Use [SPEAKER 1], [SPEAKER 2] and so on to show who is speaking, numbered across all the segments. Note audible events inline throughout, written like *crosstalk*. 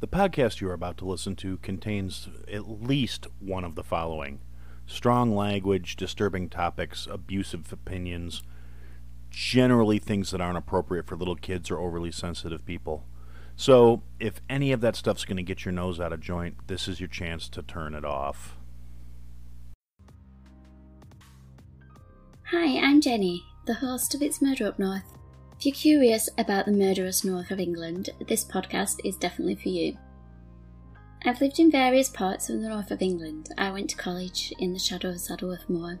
[SPEAKER 1] The podcast you are about to listen to contains at least one of the following strong language, disturbing topics, abusive opinions, generally things that aren't appropriate for little kids or overly sensitive people. So, if any of that stuff's going to get your nose out of joint, this is your chance to turn it off.
[SPEAKER 2] Hi, I'm Jenny, the host of It's Murder Up North. If you're curious about the murderous north of England, this podcast is definitely for you. I've lived in various parts of the north of England. I went to college in the shadow of Saddleworth Moor,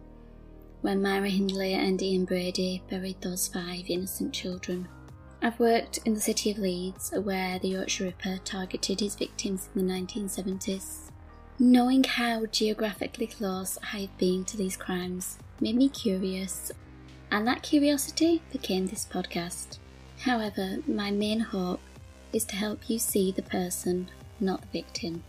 [SPEAKER 2] where Myra Hindley and Ian Brady buried those five innocent children. I've worked in the city of Leeds, where the Yorkshire Ripper targeted his victims in the 1970s. Knowing how geographically close I've been to these crimes made me curious and that curiosity became this podcast. However, my main hope is to help you see the person, not the victim.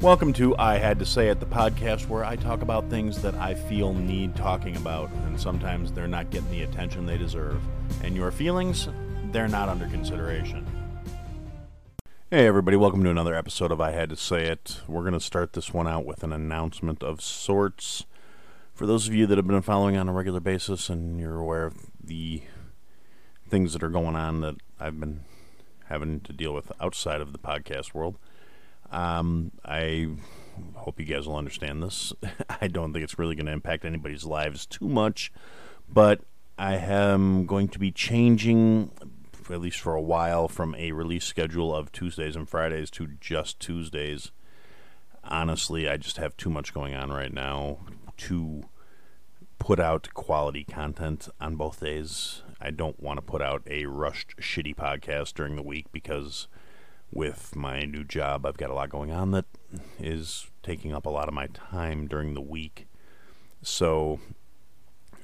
[SPEAKER 1] Welcome to I Had to Say It, the podcast where I talk about things that I feel need talking about, and sometimes they're not getting the attention they deserve. And your feelings, they're not under consideration. Hey, everybody, welcome to another episode of I Had to Say It. We're going to start this one out with an announcement of sorts. For those of you that have been following on a regular basis and you're aware of the things that are going on that I've been having to deal with outside of the podcast world, um, I hope you guys will understand this. *laughs* I don't think it's really going to impact anybody's lives too much, but I am going to be changing at least for a while, from a release schedule of Tuesdays and Fridays to just Tuesdays. Honestly, I just have too much going on right now to put out quality content on both days. I don't want to put out a rushed, shitty podcast during the week because with my new job, I've got a lot going on that is taking up a lot of my time during the week. So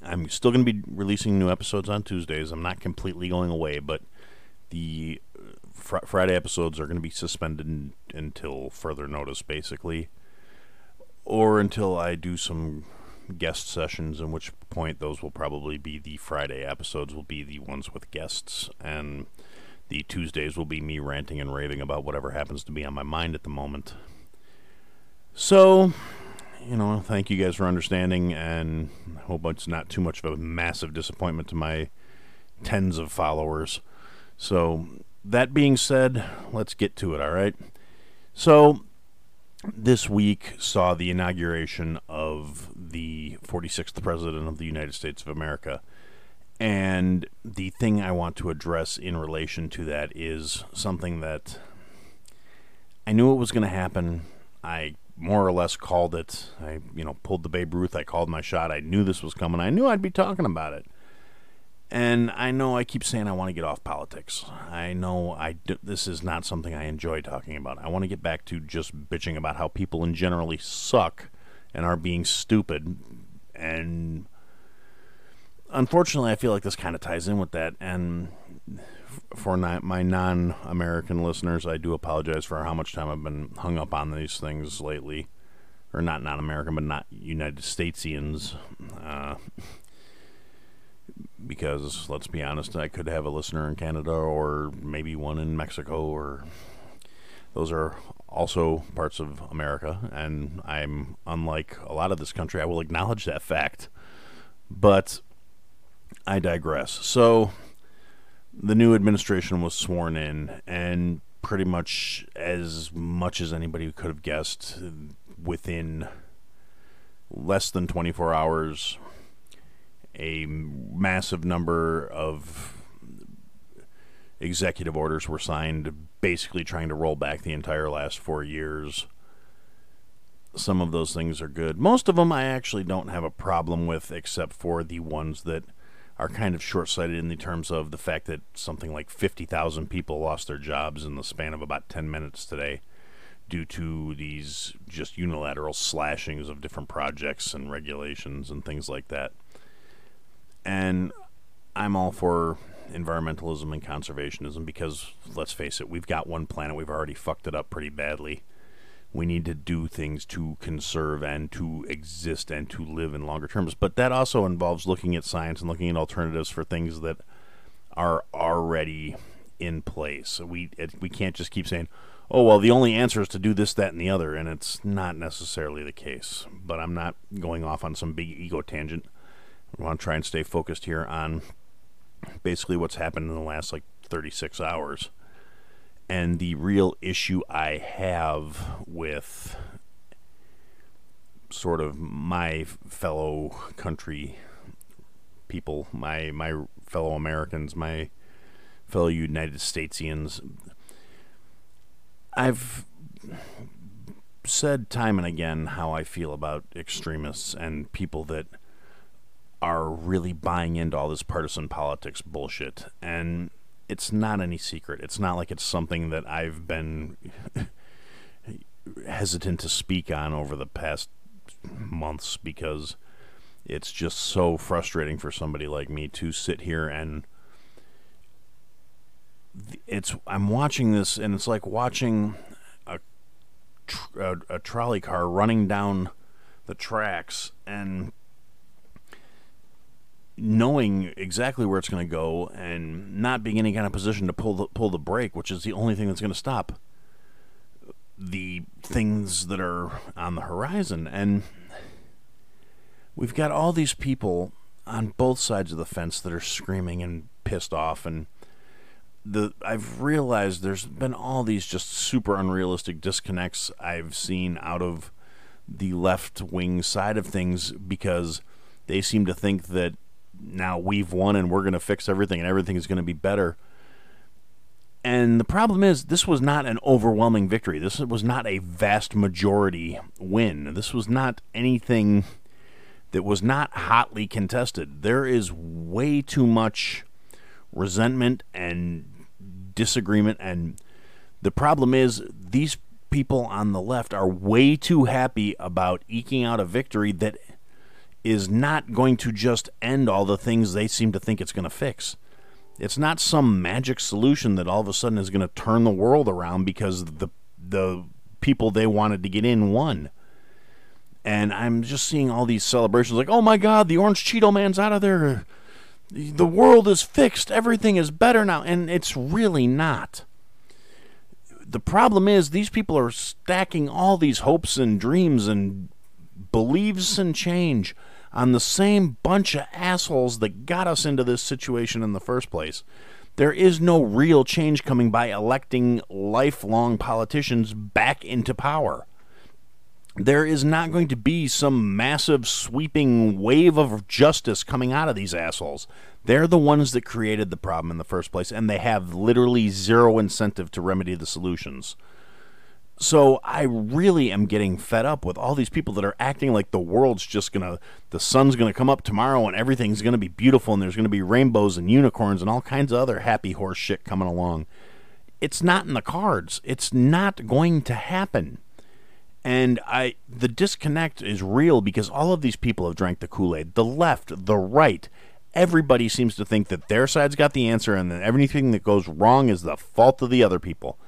[SPEAKER 1] I'm still going to be releasing new episodes on Tuesdays. I'm not completely going away, but the uh, fr- Friday episodes are going to be suspended n- until further notice, basically, or until I do some guest sessions. In which point, those will probably be the Friday episodes. Will be the ones with guests, and the Tuesdays will be me ranting and raving about whatever happens to be on my mind at the moment. So, you know, thank you guys for understanding, and I hope it's not too much of a massive disappointment to my tens of followers. So, that being said, let's get to it, all right? So, this week saw the inauguration of the 46th President of the United States of America. And the thing I want to address in relation to that is something that I knew it was going to happen. I more or less called it. I, you know, pulled the Babe Ruth. I called my shot. I knew this was coming. I knew I'd be talking about it. And I know I keep saying I want to get off politics. I know I this is not something I enjoy talking about. I want to get back to just bitching about how people in generally suck and are being stupid. And unfortunately, I feel like this kind of ties in with that. And for my non American listeners, I do apologize for how much time I've been hung up on these things lately. Or not non American, but not United Statesians. Uh, because let's be honest, I could have a listener in Canada or maybe one in Mexico, or those are also parts of America, and I'm unlike a lot of this country. I will acknowledge that fact, but I digress. So, the new administration was sworn in, and pretty much as much as anybody could have guessed, within less than 24 hours, a massive number of executive orders were signed, basically trying to roll back the entire last four years. Some of those things are good. Most of them I actually don't have a problem with, except for the ones that are kind of short sighted in the terms of the fact that something like 50,000 people lost their jobs in the span of about 10 minutes today due to these just unilateral slashings of different projects and regulations and things like that. And I'm all for environmentalism and conservationism because, let's face it, we've got one planet. We've already fucked it up pretty badly. We need to do things to conserve and to exist and to live in longer terms. But that also involves looking at science and looking at alternatives for things that are already in place. We it, we can't just keep saying, "Oh well, the only answer is to do this, that, and the other," and it's not necessarily the case. But I'm not going off on some big ego tangent. I want to try and stay focused here on basically what's happened in the last like 36 hours. And the real issue I have with sort of my fellow country people, my my fellow Americans, my fellow United Statesians. I've said time and again how I feel about extremists and people that are really buying into all this partisan politics bullshit. And it's not any secret. It's not like it's something that I've been *laughs* hesitant to speak on over the past months because it's just so frustrating for somebody like me to sit here and it's I'm watching this and it's like watching a, a, a trolley car running down the tracks and knowing exactly where it's going to go and not being in any kind of position to pull the pull the brake, which is the only thing that's going to stop the things that are on the horizon. And we've got all these people on both sides of the fence that are screaming and pissed off and the I've realized there's been all these just super unrealistic disconnects I've seen out of the left wing side of things because they seem to think that now we've won and we're going to fix everything and everything is going to be better. And the problem is, this was not an overwhelming victory. This was not a vast majority win. This was not anything that was not hotly contested. There is way too much resentment and disagreement. And the problem is, these people on the left are way too happy about eking out a victory that is not going to just end all the things they seem to think it's going to fix. It's not some magic solution that all of a sudden is going to turn the world around because the the people they wanted to get in won. And I'm just seeing all these celebrations like, "Oh my god, the orange Cheeto man's out of there. The world is fixed. Everything is better now." And it's really not. The problem is these people are stacking all these hopes and dreams and beliefs and change on the same bunch of assholes that got us into this situation in the first place. There is no real change coming by electing lifelong politicians back into power. There is not going to be some massive sweeping wave of justice coming out of these assholes. They're the ones that created the problem in the first place, and they have literally zero incentive to remedy the solutions. So I really am getting fed up with all these people that are acting like the world's just gonna, the sun's gonna come up tomorrow and everything's gonna be beautiful and there's gonna be rainbows and unicorns and all kinds of other happy horse shit coming along. It's not in the cards. It's not going to happen. And I, the disconnect is real because all of these people have drank the Kool Aid. The left, the right, everybody seems to think that their side's got the answer and that everything that goes wrong is the fault of the other people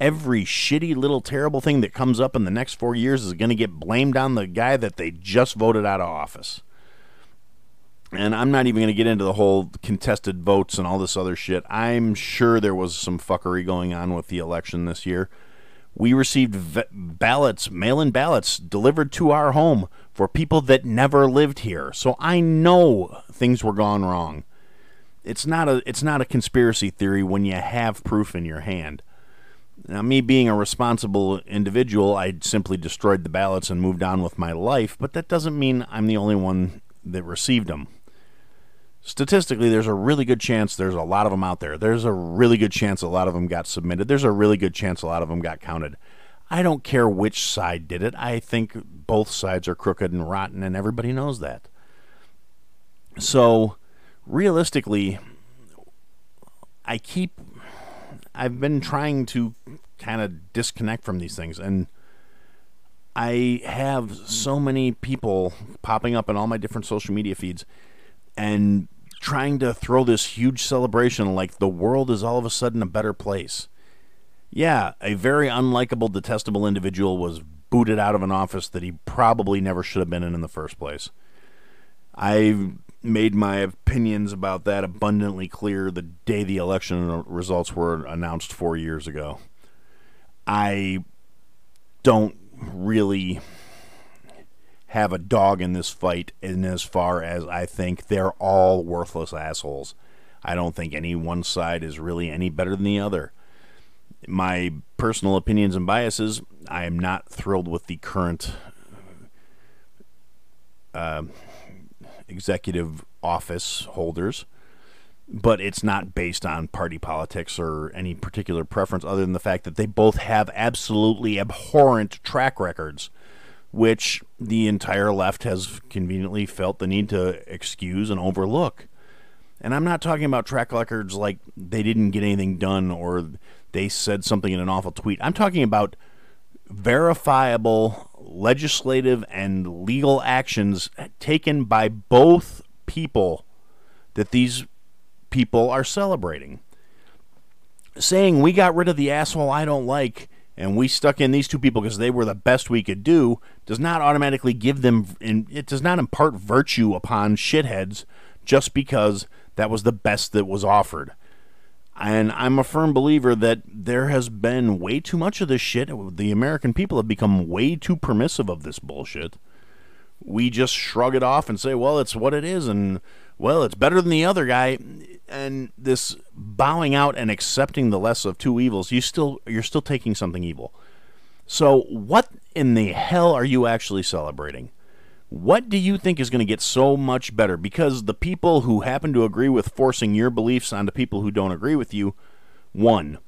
[SPEAKER 1] every shitty little terrible thing that comes up in the next four years is going to get blamed on the guy that they just voted out of office. And I'm not even going to get into the whole contested votes and all this other shit. I'm sure there was some fuckery going on with the election this year. We received v- ballots, mail in ballots, delivered to our home for people that never lived here. So I know things were gone wrong. It's not a it's not a conspiracy theory when you have proof in your hand. Now, me being a responsible individual, I simply destroyed the ballots and moved on with my life, but that doesn't mean I'm the only one that received them. Statistically, there's a really good chance there's a lot of them out there. There's a really good chance a lot of them got submitted. There's a really good chance a lot of them got counted. I don't care which side did it. I think both sides are crooked and rotten, and everybody knows that. So, realistically, I keep I've been trying to kind of disconnect from these things and I have so many people popping up in all my different social media feeds and trying to throw this huge celebration like the world is all of a sudden a better place. Yeah, a very unlikable, detestable individual was booted out of an office that he probably never should have been in in the first place. I made my opinions about that abundantly clear the day the election results were announced four years ago. I don't really have a dog in this fight in as far as I think they're all worthless assholes. I don't think any one side is really any better than the other. My personal opinions and biases, I am not thrilled with the current uh, executive office holders, but it's not based on party politics or any particular preference other than the fact that they both have absolutely abhorrent track records, which the entire left has conveniently felt the need to excuse and overlook. And I'm not talking about track records like they didn't get anything done or they said something in an awful tweet. I'm talking about verifiable legislative and legal actions taken by both people that these people are celebrating. Saying we got rid of the asshole I don't like and we stuck in these two people because they were the best we could do does not automatically give them it does not impart virtue upon shitheads just because that was the best that was offered. And I'm a firm believer that there has been way too much of this shit. The American people have become way too permissive of this bullshit. We just shrug it off and say, well, it's what it is, and well, it's better than the other guy. And this bowing out and accepting the less of two evils, you still you're still taking something evil. So what in the hell are you actually celebrating? What do you think is going to get so much better? Because the people who happen to agree with forcing your beliefs onto people who don't agree with you, one,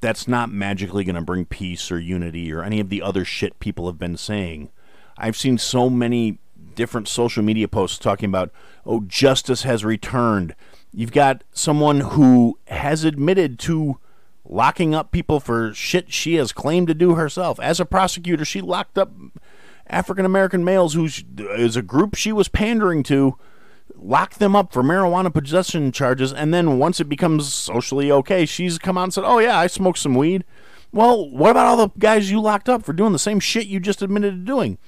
[SPEAKER 1] that's not magically going to bring peace or unity or any of the other shit people have been saying. I've seen so many different social media posts talking about, oh, justice has returned. You've got someone who has admitted to locking up people for shit she has claimed to do herself. As a prosecutor, she locked up African American males who is a group she was pandering to lock them up for marijuana possession charges and then once it becomes socially okay she's come out and said oh yeah i smoked some weed. Well what about all the guys you locked up for doing the same shit you just admitted to doing?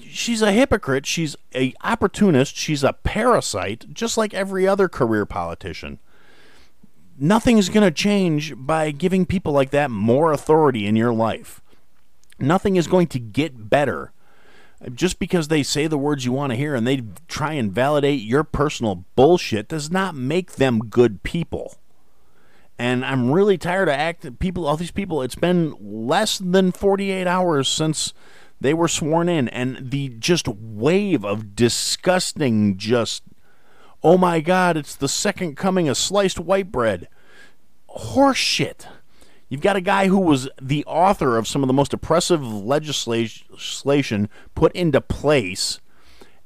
[SPEAKER 1] She's a hypocrite. She's a opportunist. She's a parasite just like every other career politician. Nothing's going to change by giving people like that more authority in your life Nothing is going to get better. Just because they say the words you want to hear and they try and validate your personal bullshit does not make them good people. And I'm really tired of acting people all these people it's been less than 48 hours since they were sworn in. And the just wave of disgusting just oh my god it's the second coming of sliced white bread. Horse shit You've got a guy who was the author of some of the most oppressive legislation put into place,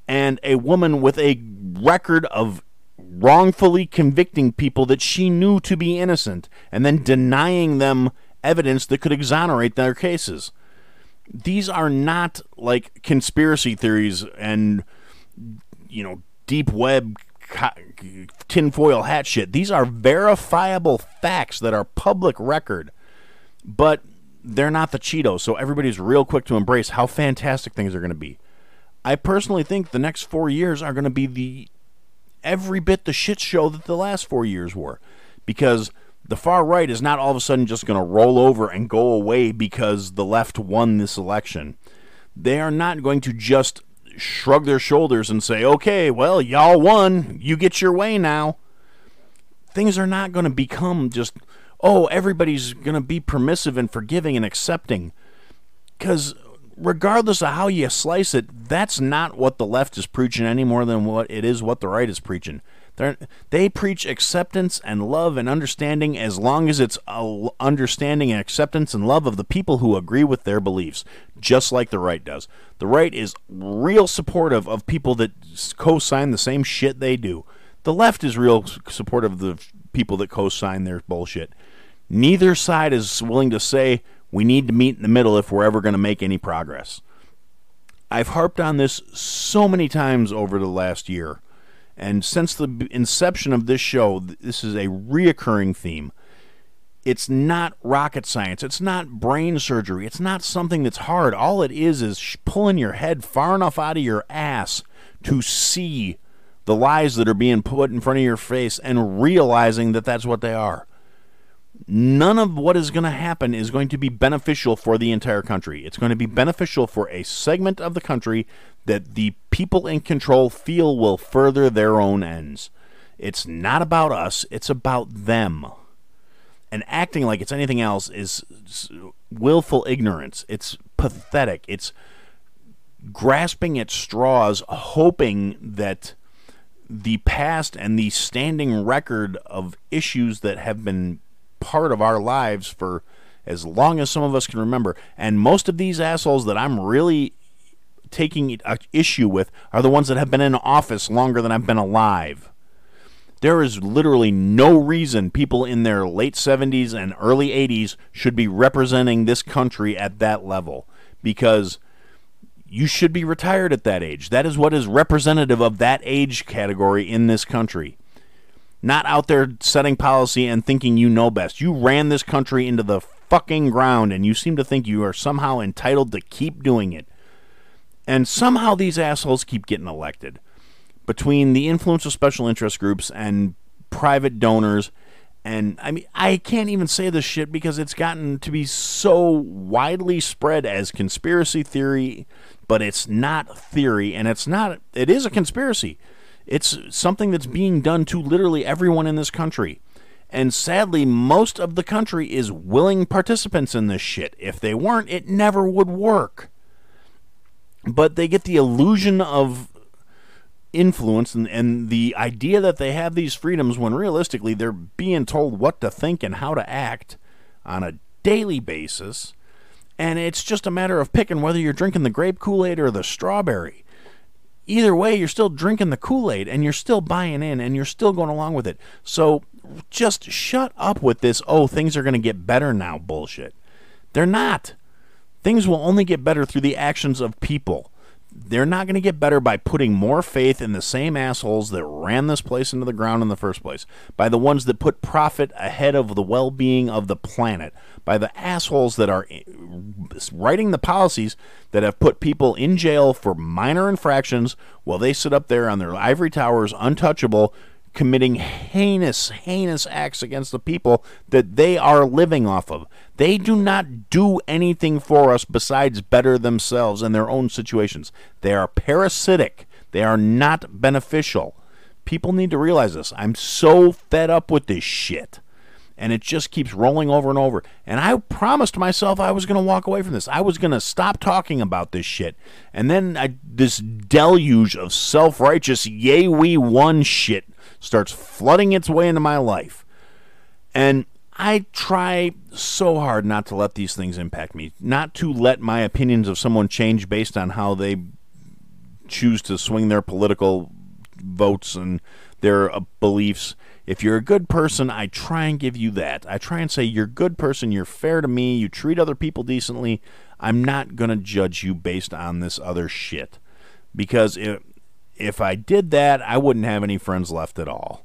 [SPEAKER 1] and a woman with a record of wrongfully convicting people that she knew to be innocent and then denying them evidence that could exonerate their cases. These are not like conspiracy theories and, you know, deep web tinfoil hat shit. These are verifiable facts that are public record, but they're not the Cheetos, so everybody's real quick to embrace how fantastic things are going to be. I personally think the next four years are going to be the every bit the shit show that the last four years were, because the far right is not all of a sudden just going to roll over and go away because the left won this election. They are not going to just shrug their shoulders and say, okay, well, y'all won. You get your way now. Things are not going to become just, oh, everybody's going to be permissive and forgiving and accepting. Because regardless of how you slice it, that's not what the left is preaching any more than what it is what the right is preaching. They're, they preach acceptance and love and understanding as long as it's uh, understanding and acceptance and love of the people who agree with their beliefs, just like the right does. The right is real supportive of people that co sign the same shit they do. The left is real supportive of the people that co sign their bullshit. Neither side is willing to say we need to meet in the middle if we're ever going to make any progress. I've harped on this so many times over the last year and since the inception of this show, this is a reoccurring theme. It's not rocket science. It's not brain surgery. It's not something that's hard. All it is is pulling your head far enough out of your ass to see the lies that are being put in front of your face and realizing that that's what they are. None of what is going to happen is going to be beneficial for the entire country. It's going to be beneficial for a segment of the country that the people in control feel will further their own ends. It's not about us, it's about them. And acting like it's anything else is willful ignorance. It's pathetic. It's grasping at straws, hoping that the past and the standing record of issues that have been part of our lives for as long as some of us can remember. And most of these assholes that I'm really taking issue with are the ones that have been in office longer than I've been alive. There is literally no reason people in their late 70s and early 80s should be representing this country at that level because you should be retired at that age. That is what is representative of that age category in this country. Not out there setting policy and thinking you know best. You ran this country into the fucking ground and you seem to think you are somehow entitled to keep doing it. And somehow these assholes keep getting elected. Between the influence of special interest groups and private donors and I mean, I can't even say this shit because it's gotten to be so widely spread as conspiracy theory, but it's not theory, and it's not, it is a conspiracy. It's something that's being done to literally everyone in this country. And sadly, most of the country is willing participants in this shit. If they weren't, it never would work. But they get the illusion of influence and, and the idea that they have these freedoms when realistically they're being told what to think and how to act on a daily basis. And it's just a matter of picking whether you're drinking the grape Kool Aid or the strawberry. Either way, you're still drinking the Kool Aid and you're still buying in and you're still going along with it. So just shut up with this, oh, things are going to get better now bullshit. They're not. Things will only get better through the actions of people they're not going to get better by putting more faith in the same assholes that ran this place into the ground in the first place, by the ones that put profit ahead of the well being of the planet, by the assholes that are writing the policies that have put people in jail for minor infractions while they sit up there on their ivory towers untouchable committing heinous, heinous acts against the people that they are living off of. They do not do anything for us besides better themselves and their own situations. They are parasitic, they are not beneficial. People need to realize this. I'm so fed up with this shit. And it just keeps rolling over and over. And I promised myself I was going to walk away from this. I was going to stop talking about this shit. And then I, this deluge of self righteous, yay, we won shit starts flooding its way into my life. And I try so hard not to let these things impact me, not to let my opinions of someone change based on how they choose to swing their political votes and their uh, beliefs. If you're a good person, I try and give you that. I try and say, you're a good person, you're fair to me, you treat other people decently. I'm not going to judge you based on this other shit. Because it, if I did that, I wouldn't have any friends left at all.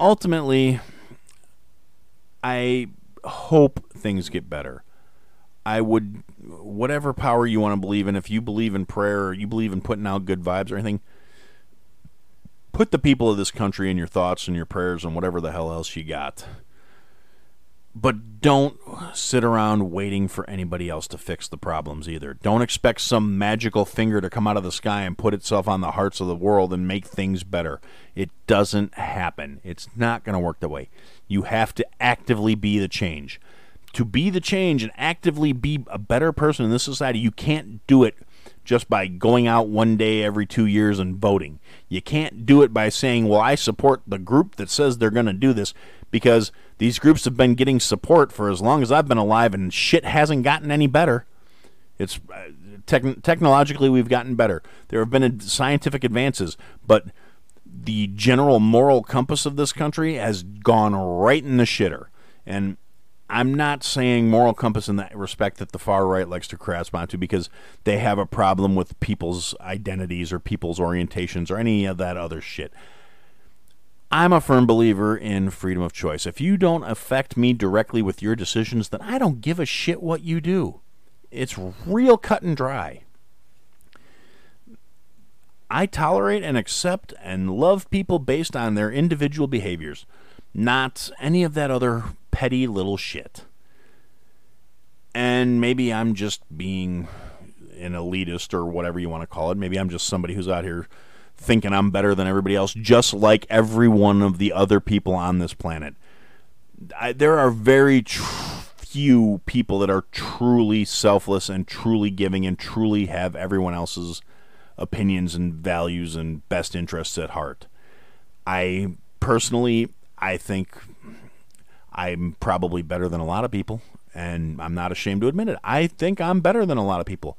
[SPEAKER 1] ultimately, I hope things get better. I would, whatever power you want to believe in, if you believe in prayer or you believe in putting out good vibes or anything, put the people of this country in your thoughts and your prayers and whatever the hell else you got but don't sit around waiting for anybody else to fix the problems either. Don't expect some magical finger to come out of the sky and put itself on the hearts of the world and make things better. It doesn't happen. It's not going to work that way. You have to actively be the change. To be the change and actively be a better person in this society, you can't do it just by going out one day every two years and voting. You can't do it by saying, well, I support the group that says they're going to do this because these groups have been getting support for as long as I've been alive, and shit hasn't gotten any better. It's uh, Techn technologically, we've gotten better. There have been scientific advances, but the general moral compass of this country has gone right in the shitter. And I'm not saying moral compass in that respect that the far right likes to grasp onto because they have a problem with people's identities or people's orientations or any of that other shit. I'm a firm believer in freedom of choice. If you don't affect me directly with your decisions, then I don't give a shit what you do. It's real cut and dry. I tolerate and accept and love people based on their individual behaviors, not any of that other petty little shit. And maybe I'm just being an elitist or whatever you want to call it. Maybe I'm just somebody who's out here thinking I'm better than everybody else, just like every one of the other people on this planet. I, there are very tr- few people that are truly selfless and truly giving and truly have everyone else's opinions and values and best interests at heart. I personally, I think I'm probably better than a lot of people, and I'm not ashamed to admit it. I think I'm better than a lot of people.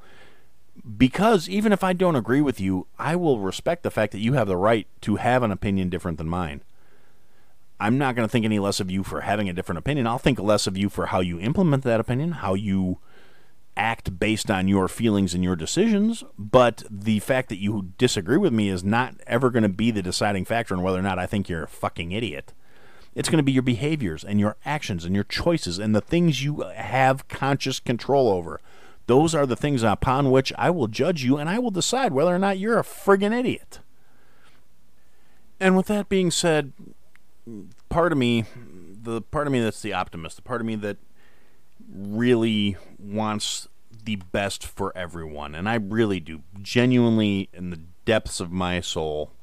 [SPEAKER 1] Because even if I don't agree with you, I will respect the fact that you have the right to have an opinion different than mine. I'm not going to think any less of you for having a different opinion. I'll think less of you for how you implement that opinion, how you act based on your feelings and your decisions, but the fact that you disagree with me is not ever going to be the deciding factor in whether or not I think you're a fucking idiot. It's going to be your behaviors and your actions and your choices and the things you uh, have conscious control over. Those are the things upon which I will judge you and I will decide whether or not you're a friggin' idiot. And with that being said, part of me, the part of me that's the optimist, the part of me that really wants the best for everyone, and I really do, genuinely, in the depths of my soul,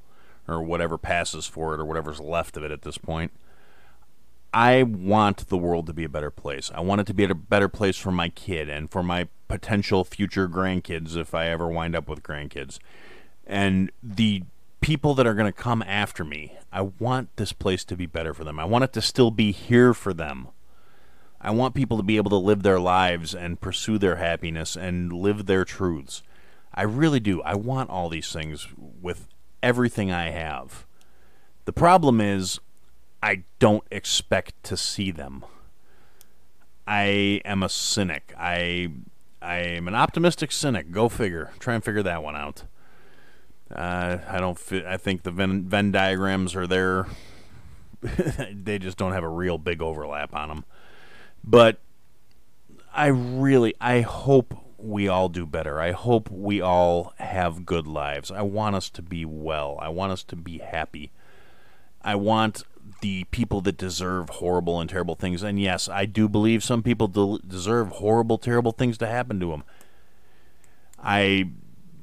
[SPEAKER 1] or whatever passes for it, or whatever's left of it at this point. I want the world to be a better place. I want it to be a better place for my kid and for my potential future grandkids if I ever wind up with grandkids. And the people that are going to come after me, I want this place to be better for them. I want it to still be here for them. I want people to be able to live their lives and pursue their happiness and live their truths. I really do. I want all these things with everything I have. The problem is, I don't expect to see them. I am a cynic. I I am an optimistic cynic. Go figure. Try and figure that one out. Uh, I don't. Fi- I think the Venn, Venn diagrams are there. *laughs* they just don't have a real big overlap on them. But I really, I hope we all do better. I hope we all have good lives. I want us to be well. I want us to be happy. I want the people that deserve horrible and terrible things. And yes, I do believe some people de- deserve horrible, terrible things to happen to them. I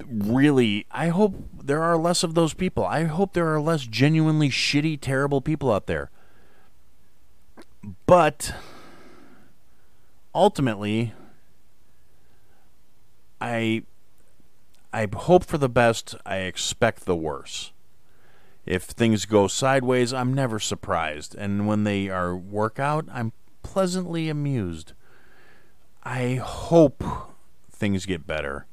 [SPEAKER 1] really, I hope there are less of those people. I hope there are less genuinely shitty, terrible people out there. But ultimately, I I hope for the best. I expect the worst. If things go sideways, I'm never surprised, and when they are work out, I'm pleasantly amused. I hope things get better.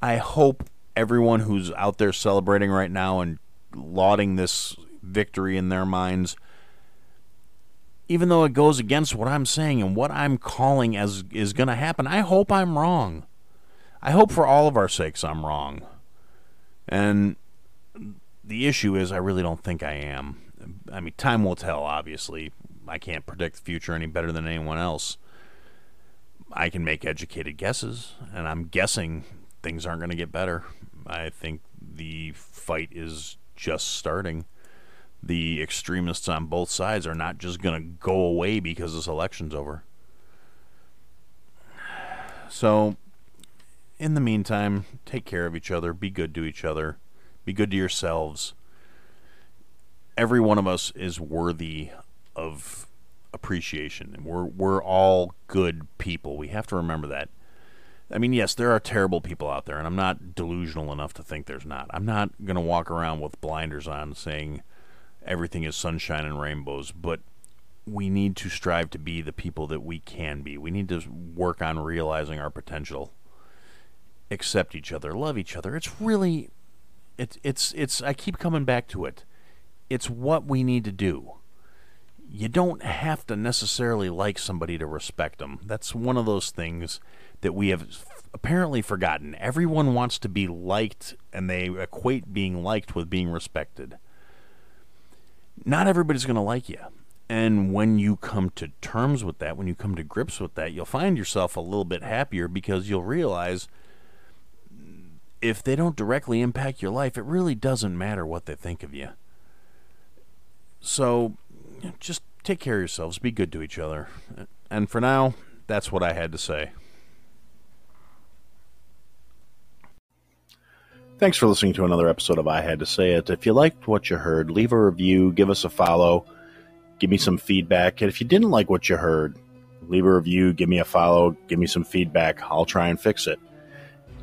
[SPEAKER 1] I hope everyone who's out there celebrating right now and lauding this victory in their minds even though it goes against what I'm saying and what I'm calling as is going to happen, I hope I'm wrong. I hope for all of our sakes I'm wrong. And the issue is, I really don't think I am. I mean, time will tell, obviously. I can't predict the future any better than anyone else. I can make educated guesses, and I'm guessing things aren't going to get better. I think the fight is just starting the extremists on both sides are not just going to go away because this election's over. So, in the meantime, take care of each other, be good to each other, be good to yourselves. Every one of us is worthy of appreciation. And we're we're all good people. We have to remember that. I mean, yes, there are terrible people out there, and I'm not delusional enough to think there's not. I'm not going to walk around with blinders on saying everything is sunshine and rainbows, but we need to strive to be the people that we can be. We need to work on realizing our potential. accept each other, love each other. It's really it's it's it's I keep coming back to it. It's what we need to do. You don't have to necessarily like somebody to respect them. That's one of those things that we have apparently forgotten. Everyone wants to be liked and they equate being liked with being respected. Not everybody's going to like you. And when you come to terms with that, when you come to grips with that, you'll find yourself a little bit happier because you'll realize if they don't directly impact your life, it really doesn't matter what they think of you. So just take care of yourselves, be good to each other. And for now, that's what I had to say. Thanks for listening to another episode of I Had to Say It. If you liked what you heard, leave a review, give us a follow, give me some feedback. And if you didn't like what you heard, leave a review, give me a follow, give me some feedback. I'll try and fix it.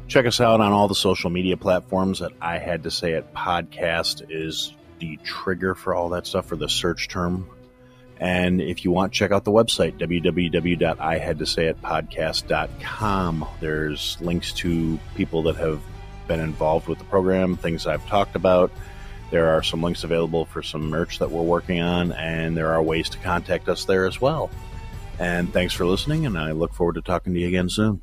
[SPEAKER 1] Check us out on all the social media platforms that I Had to Say It podcast is the trigger for all that stuff for the search term. And if you want, check out the website, www.ihadtosayitpodcast.com. There's links to people that have been involved with the program, things I've talked about. There are some links available for some merch that we're working on, and there are ways to contact us there as well. And thanks for listening, and I look forward to talking to you again soon.